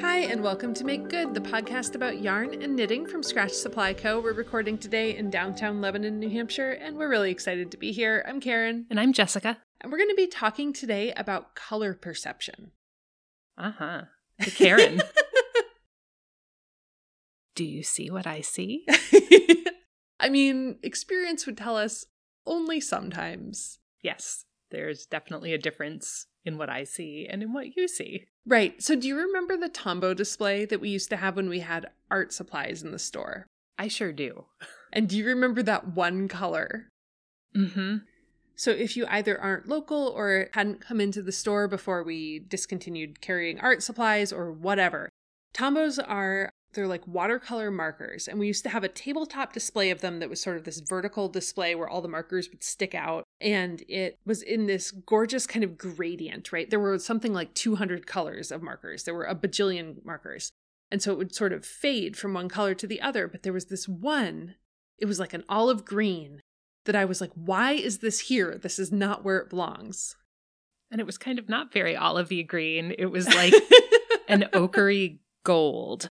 Hi, and welcome to Make Good, the podcast about yarn and knitting from Scratch Supply Co. We're recording today in downtown Lebanon, New Hampshire, and we're really excited to be here. I'm Karen. And I'm Jessica. And we're going to be talking today about color perception. Uh huh. Karen. Do you see what I see? I mean, experience would tell us only sometimes. Yes, there's definitely a difference in what I see and in what you see. Right. So, do you remember the Tombow display that we used to have when we had art supplies in the store? I sure do. And do you remember that one color? Mm hmm. So, if you either aren't local or hadn't come into the store before we discontinued carrying art supplies or whatever, Tombows are they're like watercolor markers. And we used to have a tabletop display of them that was sort of this vertical display where all the markers would stick out. And it was in this gorgeous kind of gradient, right? There were something like 200 colors of markers, there were a bajillion markers. And so it would sort of fade from one color to the other. But there was this one, it was like an olive green that I was like, why is this here? This is not where it belongs. And it was kind of not very olivey green. It was like an ochery gold.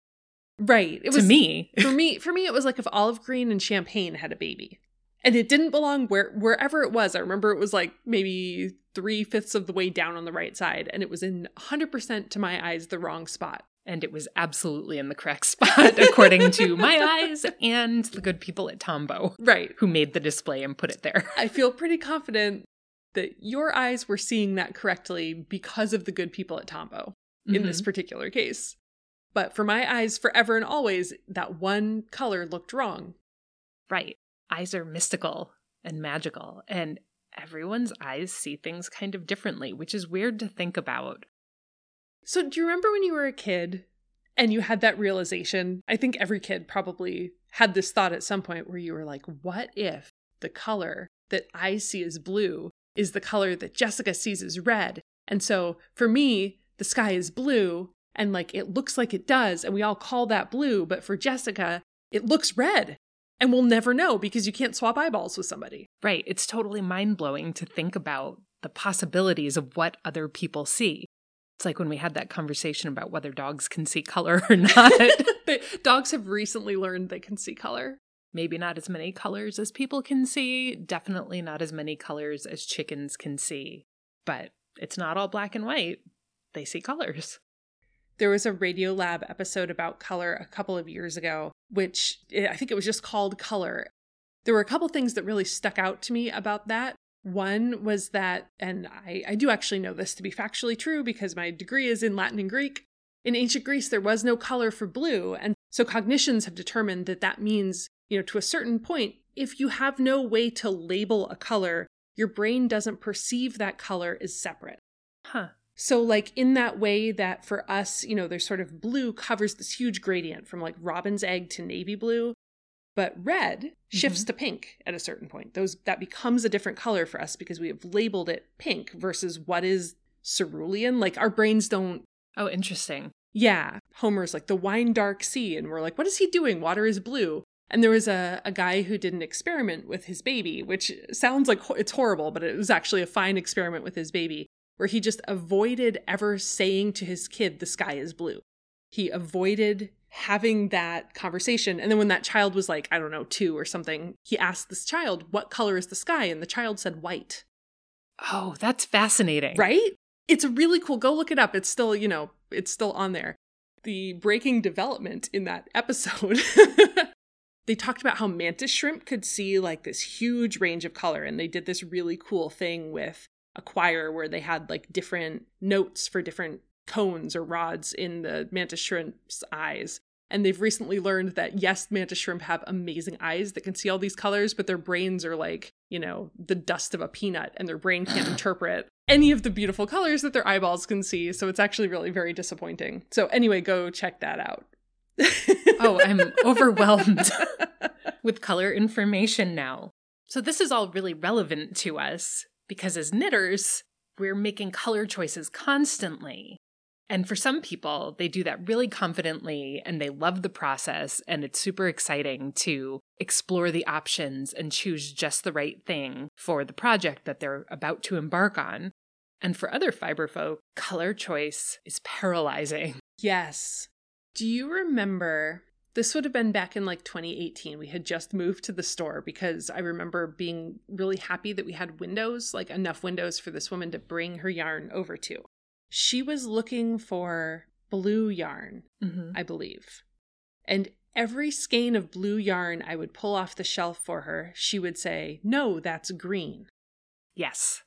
Right. It to was me. for me for me it was like if olive green and champagne had a baby. And it didn't belong where wherever it was. I remember it was like maybe three fifths of the way down on the right side, and it was in 100% to my eyes the wrong spot. And it was absolutely in the correct spot, according to my eyes and the good people at Tombow. Right. Who made the display and put it there. I feel pretty confident that your eyes were seeing that correctly because of the good people at Tombow in mm-hmm. this particular case. But for my eyes, forever and always, that one color looked wrong. Right. Eyes are mystical and magical, and everyone's eyes see things kind of differently, which is weird to think about. So, do you remember when you were a kid and you had that realization? I think every kid probably had this thought at some point where you were like, what if the color that I see as blue is the color that Jessica sees as red? And so, for me, the sky is blue and like it looks like it does and we all call that blue but for jessica it looks red. And we'll never know because you can't swap eyeballs with somebody. Right. It's totally mind-blowing to think about the possibilities of what other people see. It's like when we had that conversation about whether dogs can see color or not. Dogs have recently learned they can see color. Maybe not as many colors as people can see definitely not as many colors as chickens can see. But it's not all black and white. They see colors there was a Radiolab episode about color a couple of years ago, which eh, I think it was just called Color. There were a couple things that really stuck out to me about that. One was that, and I, I do actually know this to be factually true because my degree is in Latin and Greek. In ancient Greece, there was no color for blue. And so cognitions have determined that that means, you know, to a certain point, if you have no way to label a color, your brain doesn't perceive that color as separate. Huh. So, like in that way that for us, you know, there's sort of blue covers this huge gradient from like robin's egg to navy blue, but red shifts mm-hmm. to pink at a certain point. Those that becomes a different color for us because we have labeled it pink versus what is cerulean. Like our brains don't. Oh, interesting. Yeah, Homer's like the wine dark sea, and we're like, what is he doing? Water is blue. And there was a, a guy who did an experiment with his baby, which sounds like it's horrible, but it was actually a fine experiment with his baby where he just avoided ever saying to his kid, the sky is blue. He avoided having that conversation. And then when that child was like, I don't know, two or something, he asked this child, What color is the sky? And the child said white. Oh, that's fascinating. Right? It's really cool. Go look it up. It's still, you know, it's still on there. The breaking development in that episode. they talked about how mantis shrimp could see like this huge range of color. And they did this really cool thing with a choir where they had like different notes for different cones or rods in the mantis shrimp's eyes. And they've recently learned that yes, mantis shrimp have amazing eyes that can see all these colors, but their brains are like, you know, the dust of a peanut, and their brain can't interpret any of the beautiful colors that their eyeballs can see. So it's actually really very disappointing. So, anyway, go check that out. oh, I'm overwhelmed with color information now. So, this is all really relevant to us because as knitters, we're making color choices constantly. And for some people, they do that really confidently and they love the process. And it's super exciting to explore the options and choose just the right thing for the project that they're about to embark on. And for other fiber folk, color choice is paralyzing. Yes. Do you remember? This would have been back in like 2018. We had just moved to the store because I remember being really happy that we had windows, like enough windows for this woman to bring her yarn over to. She was looking for blue yarn, Mm-hmm. I believe. And every skein of blue yarn I would pull off the shelf for her, she would say, No, that's green. Yes.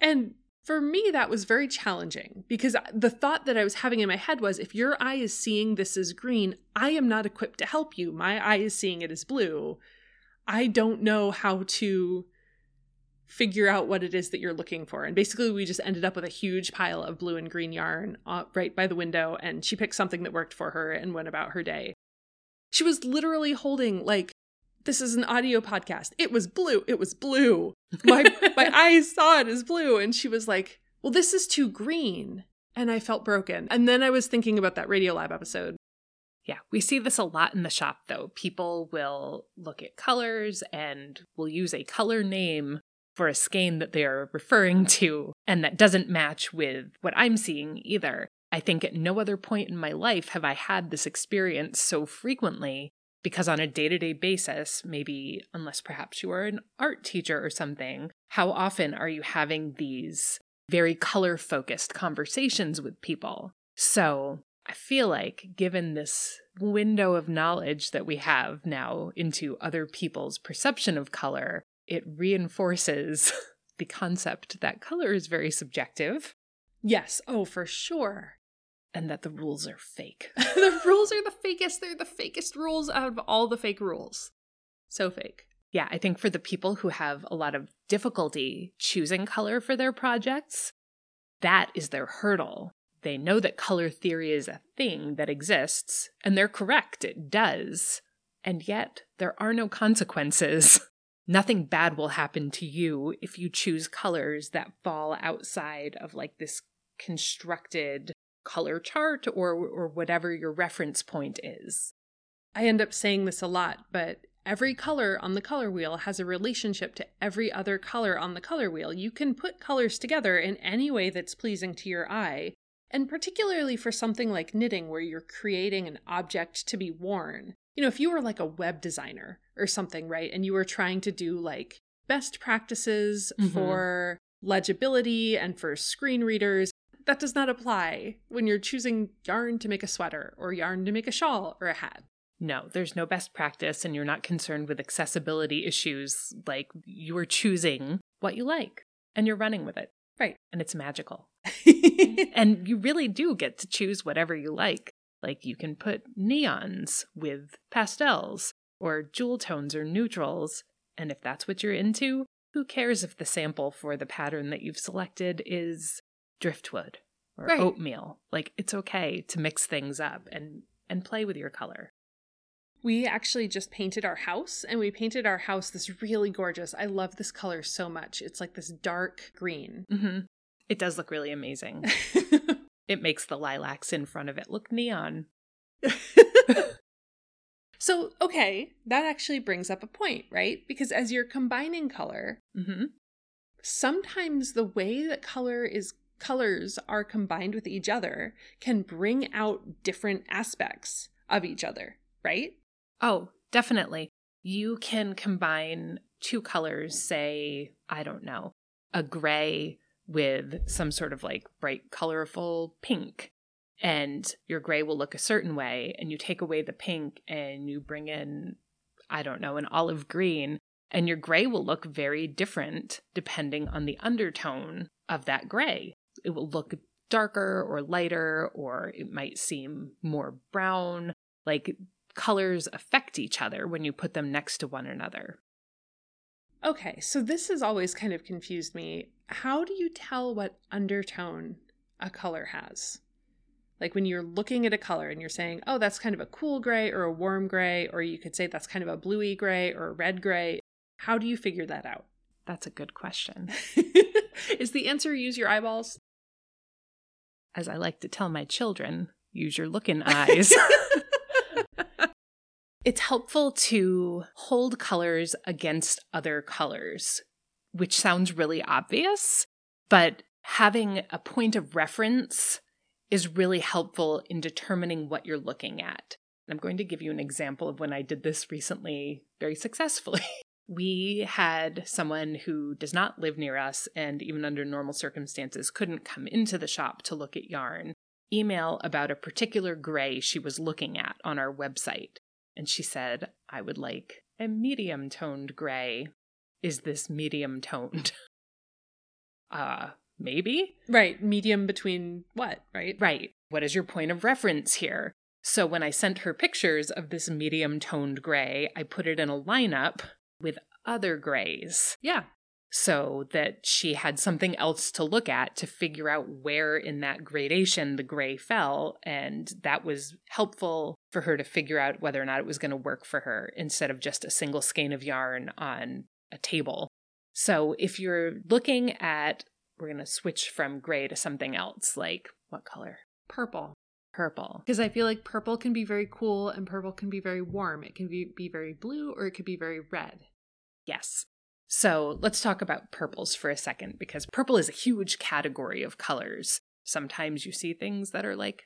And for me, that was very challenging because the thought that I was having in my head was if your eye is seeing this as green, I am not equipped to help you. My eye is seeing it as blue. I don't know how to figure out what it is that you're looking for. And basically, we just ended up with a huge pile of blue and green yarn uh, right by the window. And she picked something that worked for her and went about her day. She was literally holding, like, this is an audio podcast. It was blue. It was blue. My my eyes saw it as blue, and she was like, "Well, this is too green," and I felt broken. And then I was thinking about that Radiolab episode. Yeah, we see this a lot in the shop though. People will look at colors and will use a color name for a skein that they are referring to, and that doesn't match with what I'm seeing either. I think at no other point in my life have I had this experience so frequently because on a day to day basis, maybe unless perhaps you are an art teacher or something, how often are you having these very color focused conversations with people? So I feel like, given this window of knowledge that we have now into other people's perception of color, it reinforces the concept that color is very subjective Yes, oh, for sure. And that the rules are fake. the rules are the fakest. They're the fakest rules out of all the fake rules. So fake. Yeah, I think for the people who have a lot of difficulty choosing color for their projects, that is their hurdle. They know that color theory is a thing that exists, and they're correct, it does. And yet, there are no consequences. Nothing bad will happen to you if you choose colors that fall outside of like this constructed color chart or or whatever your reference point is. I end up saying this a lot, but every color on the color wheel has a relationship to every other color on the color wheel. You can put colors together in any way that's pleasing to your eye. And particularly for something like knitting, where you're creating an object to be worn. You know, if you were like a web designer or something, right, and you were trying to do like best practices Mhm. for legibility and for screen readers, that does not apply when you're choosing yarn to make a sweater or yarn to make a shawl or a hat. No, there's no best practice, and you're not concerned with accessibility issues. Like, you are choosing what you like and you're running with it. Right. And it's magical. and you really do get to choose whatever you like. Like, you can put neons with pastels or jewel tones or neutrals. And if that's what you're into, who cares if the sample for the pattern that you've selected is driftwood or Right. oatmeal? Like, it's okay to mix things up and, and play with your color. We actually just painted our house and we painted our house this really gorgeous. I love this color so much. It's like this dark green. hmm It does look really amazing. it makes the lilacs in front of it look neon. so, okay, that actually brings up a point, right? Because as you're combining color, hmm sometimes the way that color is colors are combined with each other can bring out different aspects of each other, right? Oh, definitely. You can combine two colors, say, I don't know, a gray with some sort of like bright, colorful pink. And your gray will look a certain way, and you take away the pink and you bring in, I don't know, an olive green, and your gray will look very different depending on the undertone of that gray. It will look darker or lighter, or it might seem more brown. Like colors affect each other when you put them next to one another. Okay, so this has always kind of confused me. How do you tell what undertone a color has? Like when you're looking at a color and you're saying, oh, that's kind of a cool gray or a warm gray, or you could say that's kind of a bluey gray or a red gray. How do you figure that out? That's a good question. Is the answer use your eyeballs? As I like to tell my children, use your looking eyes. it's helpful to hold colors against other colors, which sounds really obvious, but having a point of reference is really helpful in determining what you're looking at. I'm going to give you an example of when I did this recently very successfully. we had someone who does not live near us and even under normal circumstances couldn't come into the shop to look at yarn email about a particular gray she was looking at on our website. And she said i would like a medium toned gray. Is this medium toned uh maybe. Right medium between what right? Right. What is your point of reference here? So when i sent her pictures of this medium toned gray i put it in a lineup with other grays. Yeah. So that she had something else to look at to figure out where in that gradation the gray fell. And that was helpful for her to figure out whether or not it was going to work for her instead of just a single skein of yarn on a table. So if you're looking at, we're going to switch from gray to something else, like what color? Purple purple. Because I feel like purple can be very cool and purple can be very warm. It can be, be very blue or it could be very red. Yes. So let's talk about purples for a second because purple is a huge category of colors. Sometimes you see things that are like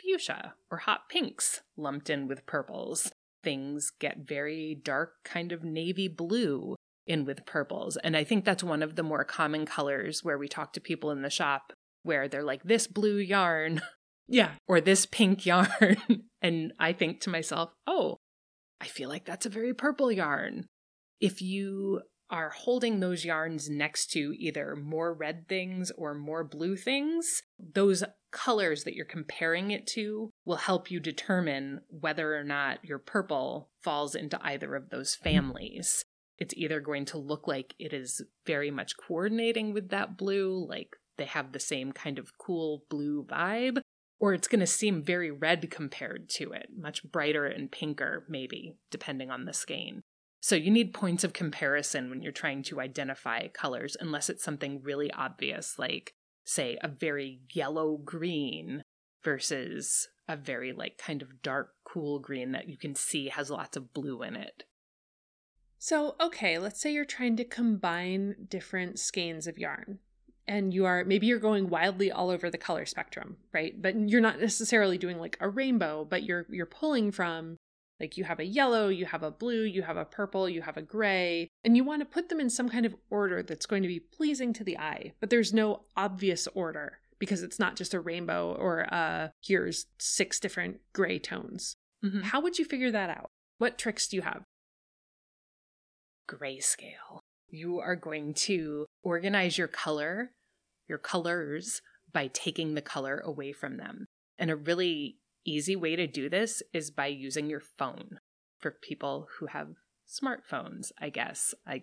fuchsia or hot pinks lumped in with purples. Things get very dark, kind of navy blue in with purples. And I think that's one of the more common colors where we talk to people in the shop where they're like, this blue yarn yeah. Or this pink yarn. and I think to myself, oh, I feel like that's a very purple yarn. If you are holding those yarns next to either more red things or more blue things, those colors that you're comparing it to will help you determine whether or not your purple falls into either of those mm-hmm. families. It's either going to look like it is very much coordinating with that blue, like they have the same kind of cool blue vibe, or it's going to seem very red compared to it, much brighter and pinker, maybe, depending on the skein. So you need points of comparison when you're trying to identify colors, unless it's something really obvious, like, say, a very yellow green versus a very, like, kind of dark, cool green that you can see has lots of blue in it. So, okay, let's say you're trying to combine different skeins of yarn and you are maybe you're going wildly all over the color spectrum right but you're not necessarily doing like a rainbow but you're you're pulling from like you have a yellow you have a blue you have a purple you have a gray and you want to put them in some kind of order that's going to be pleasing to the eye but there's no obvious order because it's not just a rainbow or uh here's six different gray tones mm-hmm. how would you figure that out what tricks do you have grayscale you are going to organize your color, your colors, by taking the color away from them. And a really easy way to do this is by using your phone for people who have smartphones, I guess. I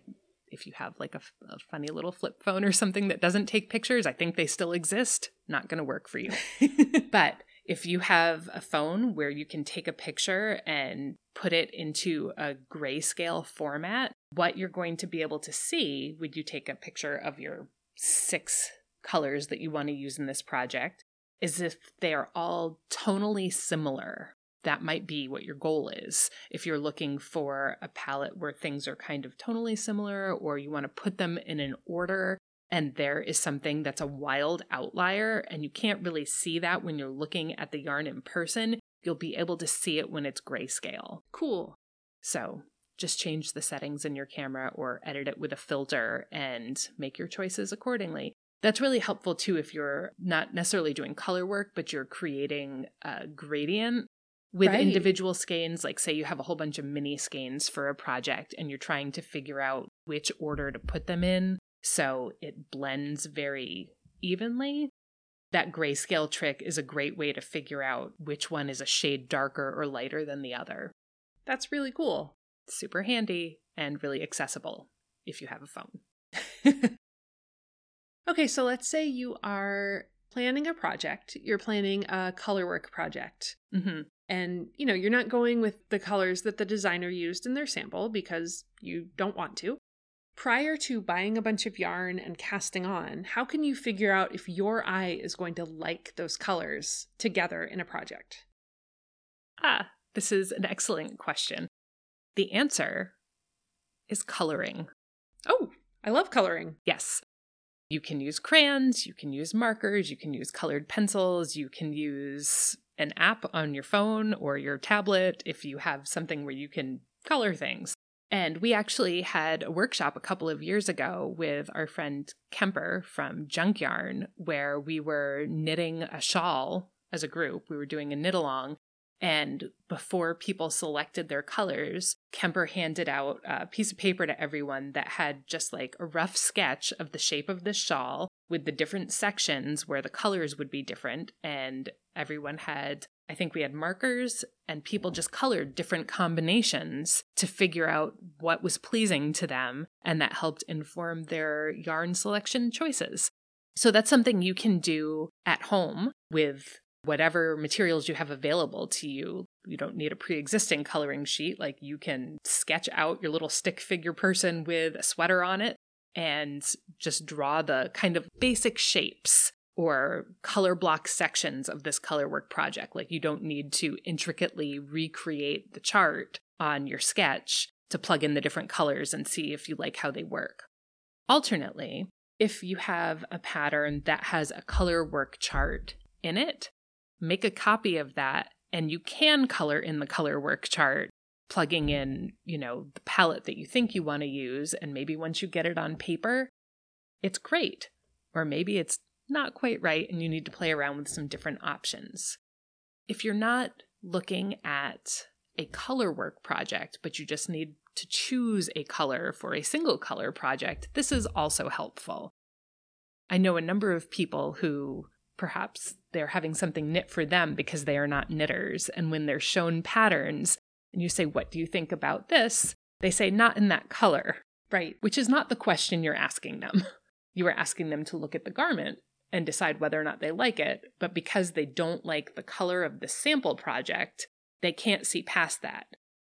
if you have like a, a, funny little flip phone or something that doesn't take pictures, I think they still exist. Not going to work for you. but if you have a phone where you can take a picture and put it into a grayscale format, what you're going to be able to see when you take a picture of your six colors that you want to use in this project is if they are all tonally similar. That might be what your goal is. If you're looking for a palette where things are kind of tonally similar, or you want to put them in an order and there is something that's a wild outlier, and you can't really see that when you're looking at the yarn in person, you'll be able to see it when it's grayscale. Cool. So just change the settings in your camera or edit it with a filter and make your choices accordingly. That's really helpful too if you're not necessarily doing color work, but you're creating a gradient with right. individual skeins. Like, say you have a whole bunch of mini skeins for a project and you're trying to figure out which order to put them in so it blends very evenly. That grayscale trick is a great way to figure out which one is a shade darker or lighter than the other. That's really cool. Super handy and really accessible if you have a phone. okay, so let's say you are planning a project, you're planning a color work project. Mm-hmm. And, you know, you're not going with the colors that the designer used in their sample because you don't want to. Prior to buying a bunch of yarn and casting on, how can you figure out if your eye is going to like those colors together in a project? Ah, this is an excellent question. The answer is coloring. Oh, I love coloring. Yes. You can use crayons, you can use markers, you can use colored pencils, you can use an app on your phone or your tablet if you have something where you can color things. And we actually had a workshop a couple of years ago with our friend Kemper from Junk Yarn, where we were knitting a shawl as a group. We were doing a knit along. And before people selected their colors, Kemper handed out a piece of paper to everyone that had just like a rough sketch of the shape of the shawl with the different sections where the colors would be different. And everyone had, I think we had markers, and people just colored different combinations to figure out what was pleasing to them. And that helped inform their yarn selection choices. So that's something you can do at home with whatever materials you have available to you. You don't need a pre existing coloring sheet. Like you can sketch out your little stick figure person with a sweater on it and just draw the kind of basic shapes or color block sections of this color work project. Like you don't need to intricately recreate the chart on your sketch to plug in the different colors and see if you like how they work. Alternately, if you have a pattern that has a color work chart in it, make a copy of that and you can color in the color work chart plugging in you know the palette that you think you want to use and maybe once you get it on paper it's great. Or maybe it's not quite right and you need to play around with some different options. If you're not looking at a color work project but you just need to choose a color for a single color project this is also helpful. I know a number of people who perhaps they're having something knit for them because they are not knitters. And when they're shown patterns and you say, What do you think about this? They say, Not in that color. Right. Which is not the question you're asking them. You are asking them to look at the garment and decide whether or not they like it. But because they don't like the color of the sample project, they can't see past that.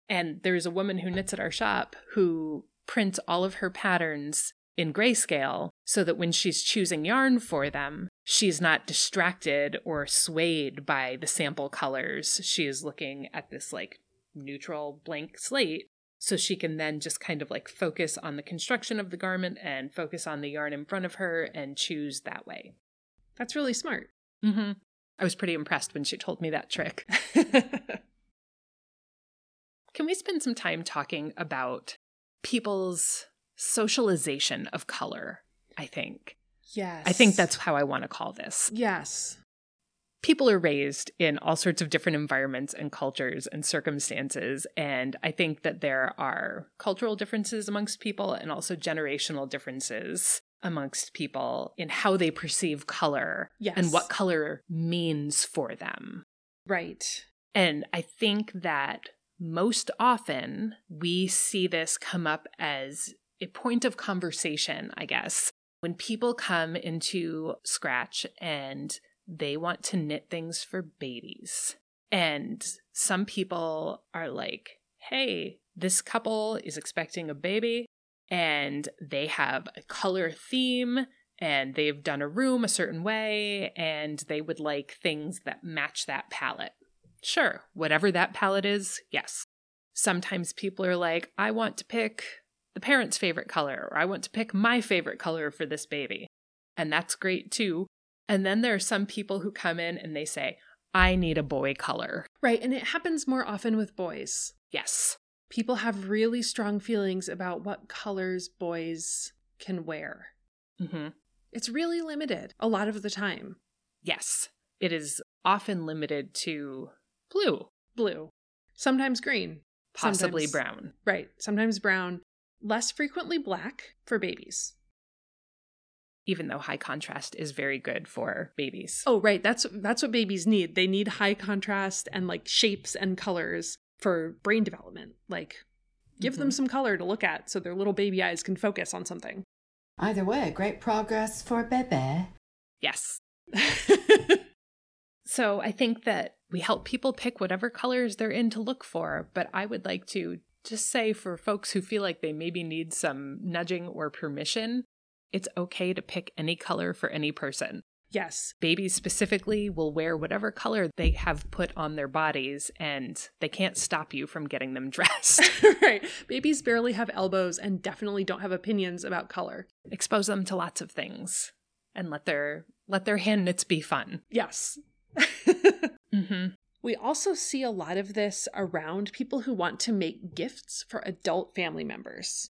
And there's a woman who knits at our shop who prints all of her patterns in grayscale so that when she's choosing yarn for them, she's not distracted or swayed by the sample colors. She is looking at this like neutral blank slate so she can then just kind of like focus on the construction of the garment and focus on the yarn in front of her and choose that way. That's really smart. Mm-hmm. I was pretty impressed when she told me that trick. Can we spend some time talking about people's socialization of color, I think. Yes. I think that's how I want to call this. Yes. People are raised in all sorts of different environments and cultures and circumstances. And I think that there are cultural differences amongst people and also generational differences amongst people in how they perceive color yes. and what color means for them. Right. And I think that most often we see this come up as a point of conversation, I guess. When people come into Scratch and they want to knit things for babies, and some people are like, hey, this couple is expecting a baby and they have a color theme and they've done a room a certain way and they would like things that match that palette. Sure, whatever that palette is, yes. Sometimes people are like, I want to pick the parent's favorite color, or I want to pick my favorite color for this baby. And that's great too. And then there are some people who come in and they say, I need a boy color. Right. And it happens more often with boys. Yes. People have really strong feelings about what colors boys can wear. Mm-hmm. It's really limited a lot of the time. Yes. It is often limited to blue, blue, sometimes green, possibly sometimes, brown. Right. Sometimes brown less frequently black for babies. Even though high contrast is very good for babies. Oh, right. That's that's what babies need. They need high contrast and like shapes and colors for brain development. Like give mm-hmm. them some color to look at so their little baby eyes can focus on something. Either way, great progress for Bebe. Yes. so I think that we help people pick whatever colors they're in to look for, but I would like to just say for folks who feel like they maybe need some nudging or permission, it's okay to pick any color for any person. Yes. Babies specifically will wear whatever color they have put on their bodies, and they can't stop you from getting them dressed. right. Babies barely have elbows and definitely don't have opinions about color. Expose them to lots of things and let their let their hand knits be fun. Yes. Mm-hmm. We also see a lot of this around people who want to make gifts for adult family members,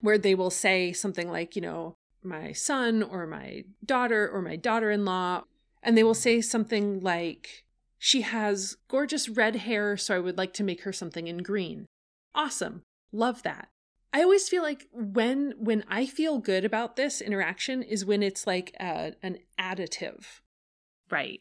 where they will say something like, you know, my son or my daughter or my daughter in law, and they will say something like, she has gorgeous red hair, so I would like to make her something in green. Awesome. Love that. I always feel like when when I feel good about this interaction is when it's like a, an additive. Right.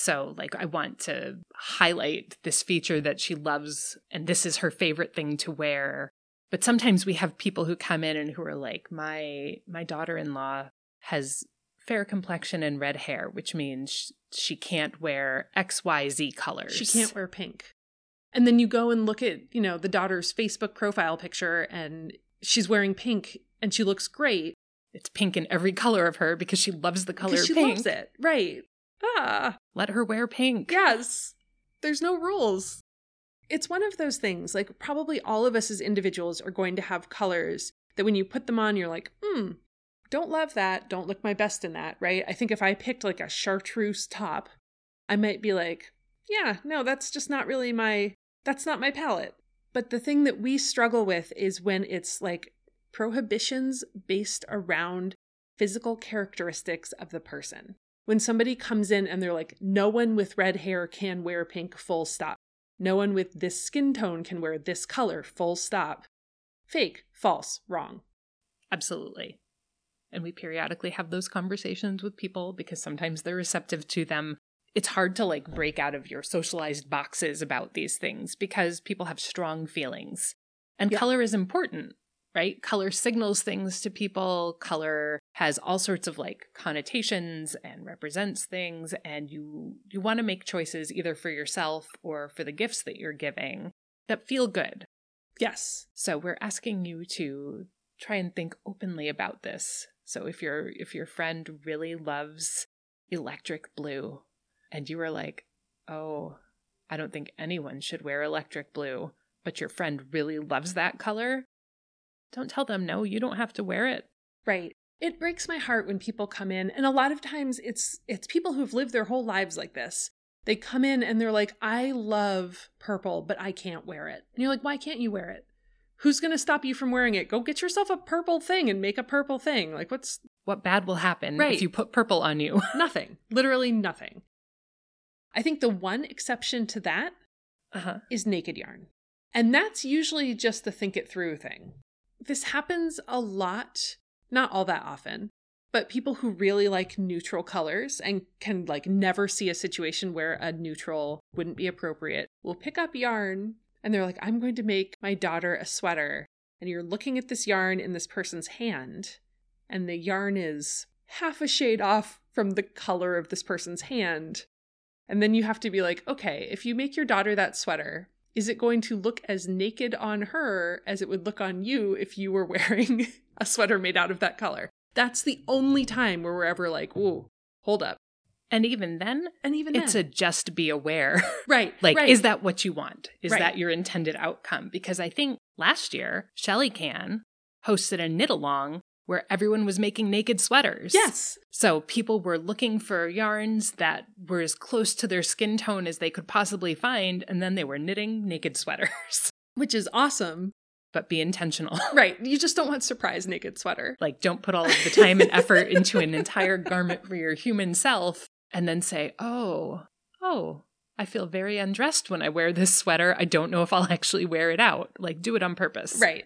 So, like, I want to highlight this feature that she loves, and this is her favorite thing to wear. But sometimes we have people who come in and who are like, my my daughter-in-law has fair complexion and red hair, which means she can't wear X, Y, Z colors. She can't wear pink. And then you go and look at, you know, the daughter's Facebook profile picture and she's wearing pink and she looks great. It's pink in every color of her because she loves the color she pink. loves it. Right. Ah, Let her wear pink. yes. There's no rules. It's one of those things, like probably all of us as individuals are going to have colors that when you put them on, you're like, hmm, don't love that. Don't look my best in that, right? I think if I picked like a chartreuse top, I might be like, yeah, no, that's just not really my, that's not my palette. But the thing that we struggle with is when it's like prohibitions based around physical characteristics of the person. When somebody comes in and they're like, no one with red hair can wear pink, full stop. No one with this skin tone can wear this color, full stop. Fake, false, wrong. Absolutely. And we periodically have those conversations with people because sometimes they're receptive to them. It's hard to like break out of your socialized boxes about these things because people have strong feelings. And Yeah. color is important, right? Color signals things to people. Color has all sorts of like connotations and represents things and you you want to make choices either for yourself or for the gifts that you're giving that feel good. Yes. So we're asking you to try and think openly about this. So if your if your friend really loves electric blue and you are like, "Oh, I don't think anyone should wear electric blue," but your friend really loves that color, don't tell them no, you don't have to wear it. Right. It breaks my heart when people come in and a lot of times it's it's people who've lived their whole lives like this. They come in and they're like, "I love purple, but I can't wear it." And you're like, "Why can't you wear it?" Who's going to stop you from wearing it? Go get yourself a purple thing and make a purple thing. Like what's What bad will happen Right. if you put purple on you? nothing. Literally nothing. I think the one exception to that uh-huh. is naked yarn. And that's usually just the think it through thing. This happens a lot, not all that often, but people who really like neutral colors and can like never see a situation where a neutral wouldn't be appropriate will pick up yarn and they're like, I'm going to make my daughter a sweater. And you're looking at this yarn in this person's hand, and the yarn is half a shade off from the color of this person's hand. And then you have to be like, okay, if you make your daughter that sweater, is it going to look as naked on her as it would look on you if you were wearing a sweater made out of that color? That's the only time where we're ever like, whoa, hold up. And even then, And even it's then, a just be aware. right, Like, right. is that what you want? Is Right. that your intended outcome? Because I think last year, Shelly Can hosted a knit along where everyone was making naked sweaters. yes, So people were looking for yarns that were as close to their skin tone as they could possibly find, and then they were knitting naked sweaters. which is awesome. but be intentional. Right, you just don't want surprise naked sweater. like, don't put all of the time and effort into an entire garment for your human self and then say, oh, oh, I feel very undressed when I wear this sweater. I don't know if I'll actually wear it out. Like, do it on purpose. Right.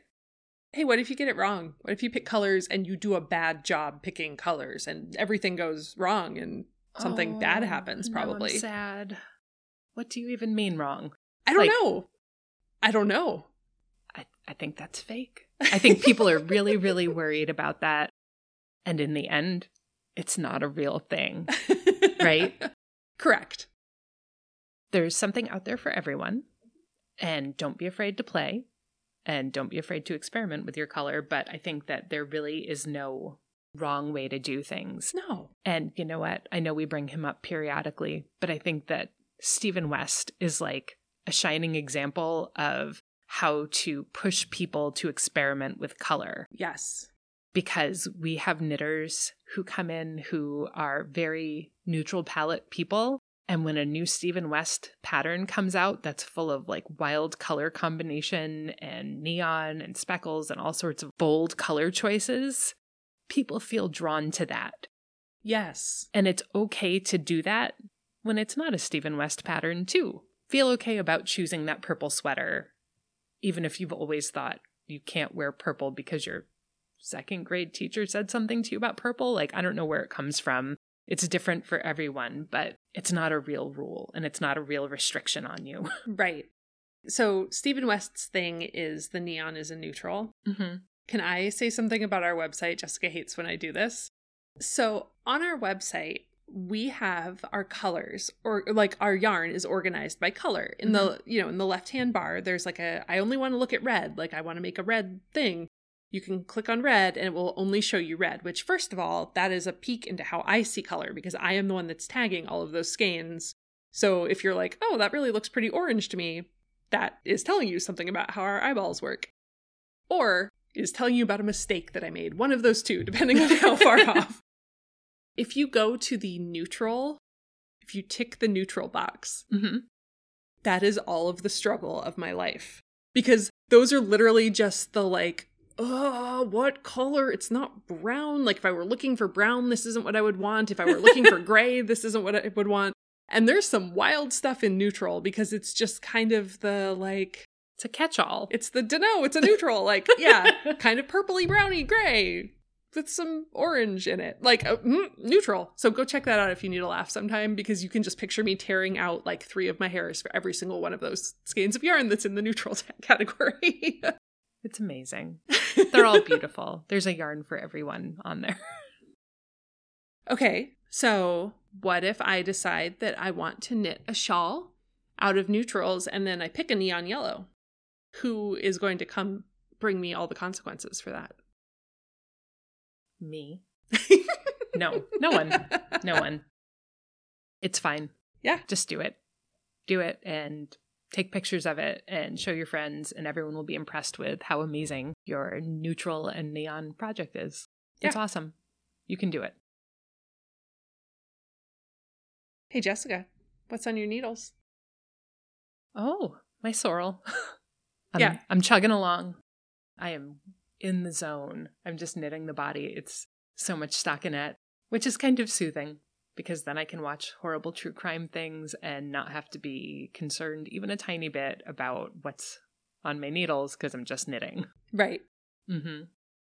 Hey, what if you get it wrong? What if you pick colors and you do a bad job picking colors and everything goes wrong and something bad Oh, happens now I'm probably? sad. What do you even mean wrong? I don't Like- know. I don't know. I, I think that's fake. I think people are really, really worried about that. And in the end, it's not a real thing. Right. Correct. There's something out there for everyone. And don't be afraid to play. And don't be afraid to experiment with your color. But I think that there really is no wrong way to do things. No. And you know what? I know we bring him up periodically, but I think that Stephen West is like a shining example of how to push people to experiment with color Yes. because we have knitters who come in who are very neutral palette people. And when a new Stephen West pattern comes out that's full of like wild color combination and neon and speckles and all sorts of bold color choices, people feel drawn to that. Yes. And it's okay to do that when it's not a Stephen West pattern, too. Feel okay about choosing that purple sweater, even if you've always thought you can't wear purple because your second grade teacher said something to you about purple. Like, I don't know where it comes from. It's different for everyone, but it's not a real rule and it's not a real restriction on you. Right. So Stephen West's thing is the neon is a neutral. mm-hmm. Can I say something about our website? Jessica hates when I do this. So on our website, we have our colors or like our yarn is organized by color. In the, you know, in the left-hand bar, there's like a I only want to look at red, like I want to make a red thing. You can click on red and it will only show you red, which first of all, that is a peek into how I see color because I am the one that's tagging all of those skeins. So if you're like, "Oh, that really looks pretty orange to me," that is telling you something about how our eyeballs work. Or is telling you about a mistake that I made. One of those two, depending on how far off. If you go to the neutral, if you tick the neutral box, Mm-hmm. that is all of the struggle of my life. Because those are literally just the like, oh, what color? It's not brown. Like if I were looking for brown, this isn't what I would want. If I were looking for gray, this isn't what I would want. And there's some wild stuff in neutral because it's just kind of the like, It's a catch all. it's the no, it's a neutral. Like, yeah, kind of purpley browny gray with some orange in it. Like uh, mm, neutral. So go check that out if you need a laugh sometime because you can just picture me tearing out like three of my hairs for every single one of those skeins of yarn that's in the neutral t- category. It's amazing. They're all beautiful. There's a yarn for everyone on there. okay, so what if I decide that I want to knit a shawl out of neutrals and then I pick a neon yellow? Who is going to come bring me all the consequences for that? Me. No, no one. No one. It's fine. Yeah. Just do it. Do it and take pictures of it and show your friends, and everyone will be impressed with how amazing your neutral and neon project is. It's awesome. You can do it. Hey, Jessica, what's on your needles? Oh, my sorrel. I'm, Yeah. I'm chugging along. I am in the zone. I'm just knitting the body. It's so much stockinette, which is kind of soothing because then I can watch horrible true crime things and not have to be concerned even a tiny bit about what's on my needles because I'm just knitting. Right. Mm-hmm.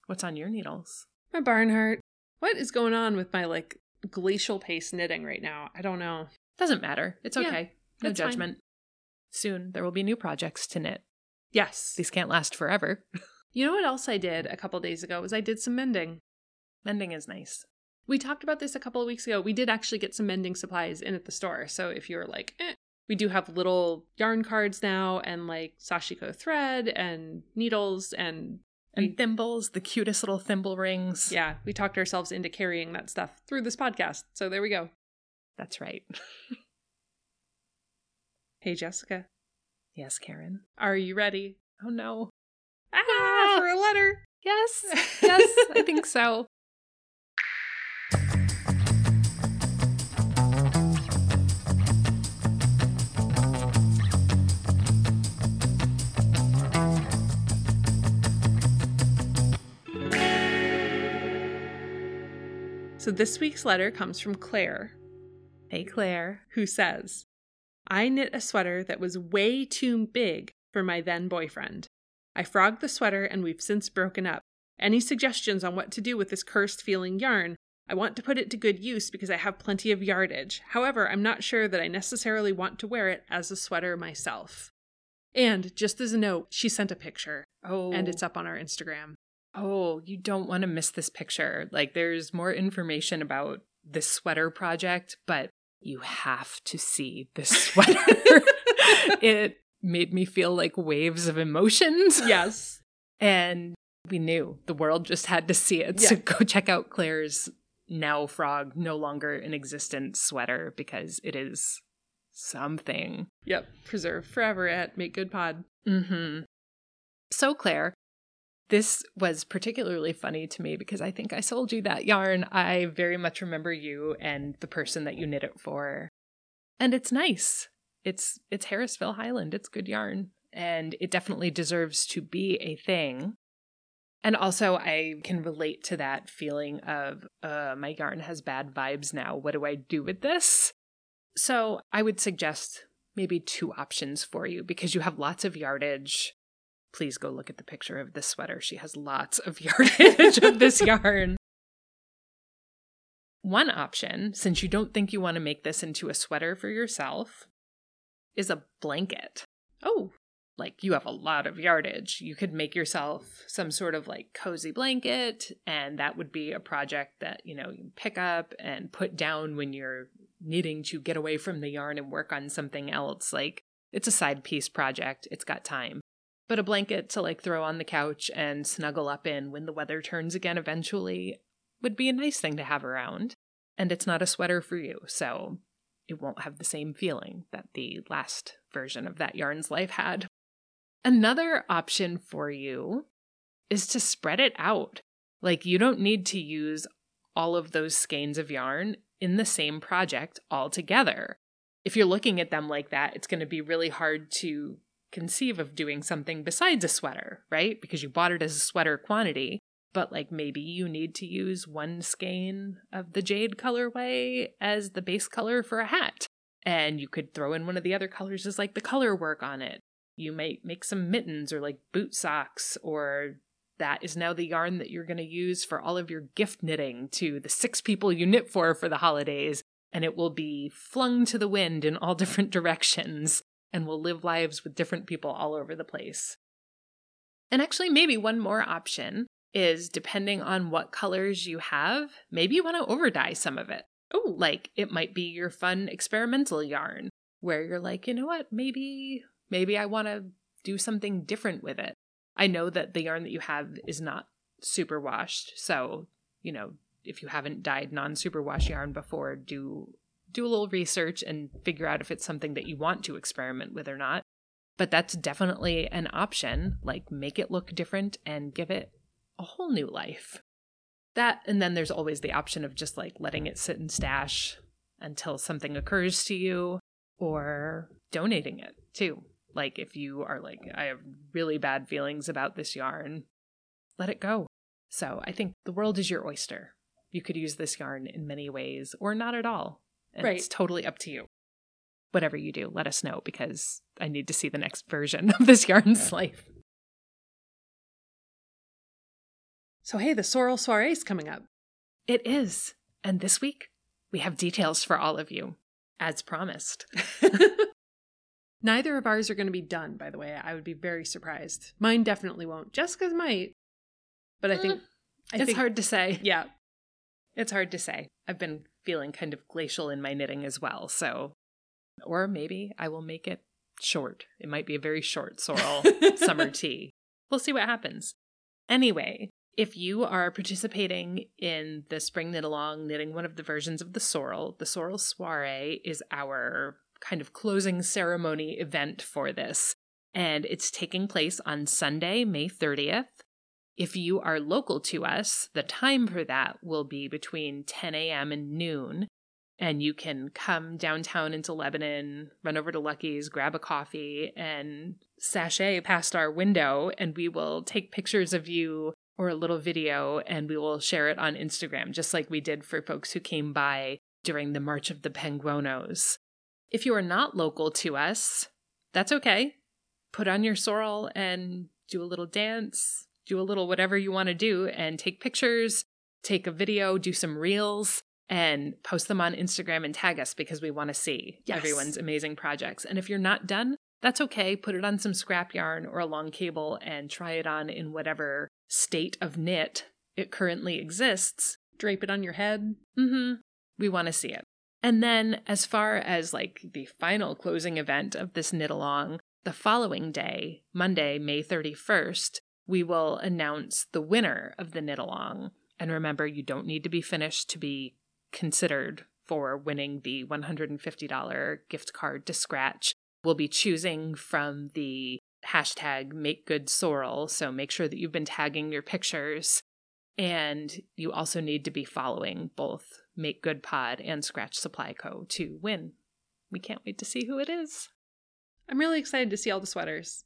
What's on your needles? My Barnhardt. What is going on with my like glacial pace knitting right now? I don't know. Doesn't matter. It's Yeah, okay. no that's fine. judgment. Soon there will be new projects to knit. Yes. These can't last forever. You know what else I did a couple days ago was I did some mending. Mending is nice. We talked about this a couple of weeks ago. We did actually get some mending supplies in at the store. So if you're like, eh, we do have little yarn cards now and like sashiko thread and needles and And We- thimbles, the cutest little thimble rings. yeah, we talked ourselves into carrying that stuff through this podcast. So there we go. That's right. Hey Jessica, yes, Karen. are you ready? Oh no. Ah, for a letter. Yes. Yes, I think so. So this week's letter comes from Claire, Hey, Claire. who says, I knit a sweater that was way too big for my then boyfriend. I frogged the sweater and we've since broken up. Any suggestions on what to do with this cursed feeling yarn? I want to put it to good use because I have plenty of yardage. However, I'm not sure that I necessarily want to wear it as a sweater myself. And just as a note, she sent a picture Oh. and it's oh. up on our Instagram. Oh, you don't want to miss this picture. Like, there's more information about this sweater project, but you have to see this sweater. it made me feel like waves of emotions. Yes. And We knew the world just had to see it. So go check out Claire's now frog, no longer in existence sweater because it is something. Yep. Preserve forever at Make Good Pod. Mm-hmm. So, Claire, this was particularly funny to me because I think I sold you that yarn. I very much remember you and the person that you knit it for. And it's nice. It's it's Harrisville Highland. It's good yarn. And it definitely deserves to be a thing. And also I can relate to that feeling of uh my yarn has bad vibes now. What do I do with this? So I would suggest maybe two options for you because you have lots of yardage please go look at the picture of this sweater. She has lots of yardage of this yarn. One option, since you don't think you want to make this into a sweater for yourself, is a blanket. Oh, Like you have a lot of yardage. You could make yourself some sort of like cozy blanket, and that would be a project that, you know, you pick up and put down when you're needing to get away from the yarn and work on something else. Like it's a side piece project, it's got time but a blanket to like throw on the couch and snuggle up in when the weather turns again eventually would be a nice thing to have around. And it's not a sweater for you, so it won't have the same feeling that the last version of that yarn's life had. Another option for you is to spread it out. Like, you don't need to use all of those skeins of yarn in the same project all together. If you're looking at them like that, it's going to be really hard to conceive of doing something besides a sweater, right? Because you bought it as a sweater quantity, but like maybe you need to use one skein of the jade colorway as the base color for a hat. And you could throw in one of the other colors as like the color work on it. You might make some mittens or like boot socks, or that is now the yarn that you're going to use for all of your gift knitting to the six people you knit for for the holidays. And it will be flung to the wind in all different directions and will live lives with different people all over the place. And actually, maybe one more option is depending on what colors you have, maybe you want to overdye some of it. oh, Like it might be your fun experimental yarn where you're like, you know what, maybe maybe I want to do something different with it. I know that the yarn that you have is not super washed, so, you know, if you haven't dyed non-superwash yarn before, do do a little research and figure out if it's something that you want to experiment with or not. But that's definitely an option. Like, make it look different and give it a whole new life. That, and then there's always the option of just like letting it sit and stash until something occurs to you or donating it too. Like, if you are like, I have really bad feelings about this yarn, let it go. So I think the world is your oyster. You could use this yarn in many ways or not at all. Right. It's totally up to you. Whatever you do, let us know because I need to see the next version of this yarn's life. so hey, the Sorrel Soiree is coming up. It is. And this week, we have details for all of you, as promised. Neither of ours are going to be done, by the way. I would be very surprised. Mine definitely won't. Jessica's might. But I think. Eh, I it's think, hard to say. Yeah. It's hard to say. I've been feeling kind of glacial in my knitting as well, so. Or maybe I will make it short. It might be a very short sorrel summer tea. We'll see what happens. Anyway, if you are participating in the Spring Knit Along, knitting one of the versions of the sorrel, the Sorrel Soiree is our kind of closing ceremony event for this. And it's taking place on Sunday, May 30th. If you are local to us, the time for that will be between 10 a.m. and noon. And you can come downtown into Lebanon, run over to Lucky's, grab a coffee, and sashay past our window, and we will take pictures of you or a little video and we will share it on Instagram, just like we did for folks who came by during the March of the Penguonos. If you are not local to us, that's okay. Put on your sorrel and do a little dance, do a little whatever you want to do, and take pictures, take a video, do some reels, and post them on Instagram and tag us because we want to see Yes. everyone's amazing projects. And if you're not done, that's okay. Put it on some scrap yarn or a long cable and try it on in whatever state of knit it currently exists. Drape it on your head. Mm-hmm. We want to see it. And then, as far as like the final closing event of this knit along, the following day, Monday, May 31st, we will announce the winner of the knit along. And remember, you don't need to be finished to be considered for winning the $150 gift card to Scratch. We'll be choosing from the hashtag make good sorrel. So make sure that you've been tagging your pictures. And you also need to be following both Make Good Pod and Scratch Supply Co. to win. We can't wait to see who it is. I'm really excited to see all the sweaters.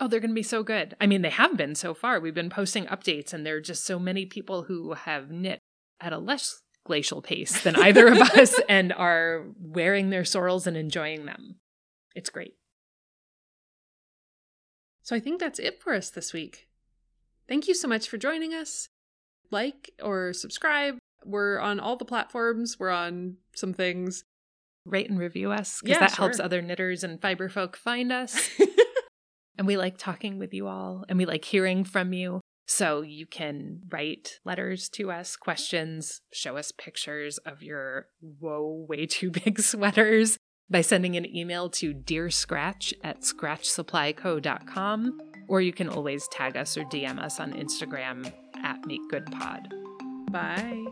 Oh, they're going to be so good. I mean, they have been so far. We've been posting updates, and there are just so many people who have knit at a less glacial pace than either of us and are wearing their sorrels and enjoying them. It's great. So I think that's it for us this week. Thank you so much for joining us. Like or subscribe. We're on all the platforms. We're on some things. Rate and review us because Yeah, that helps other knitters and fiber folk find us. and we like talking with you all and we like hearing from you. So you can write letters to us, questions, show us pictures of your whoa, way too big sweaters by sending an email to dearscratch at scratchsupplyco.com. Or you can always tag us or DM us on Instagram at MakeGoodPod. Bye.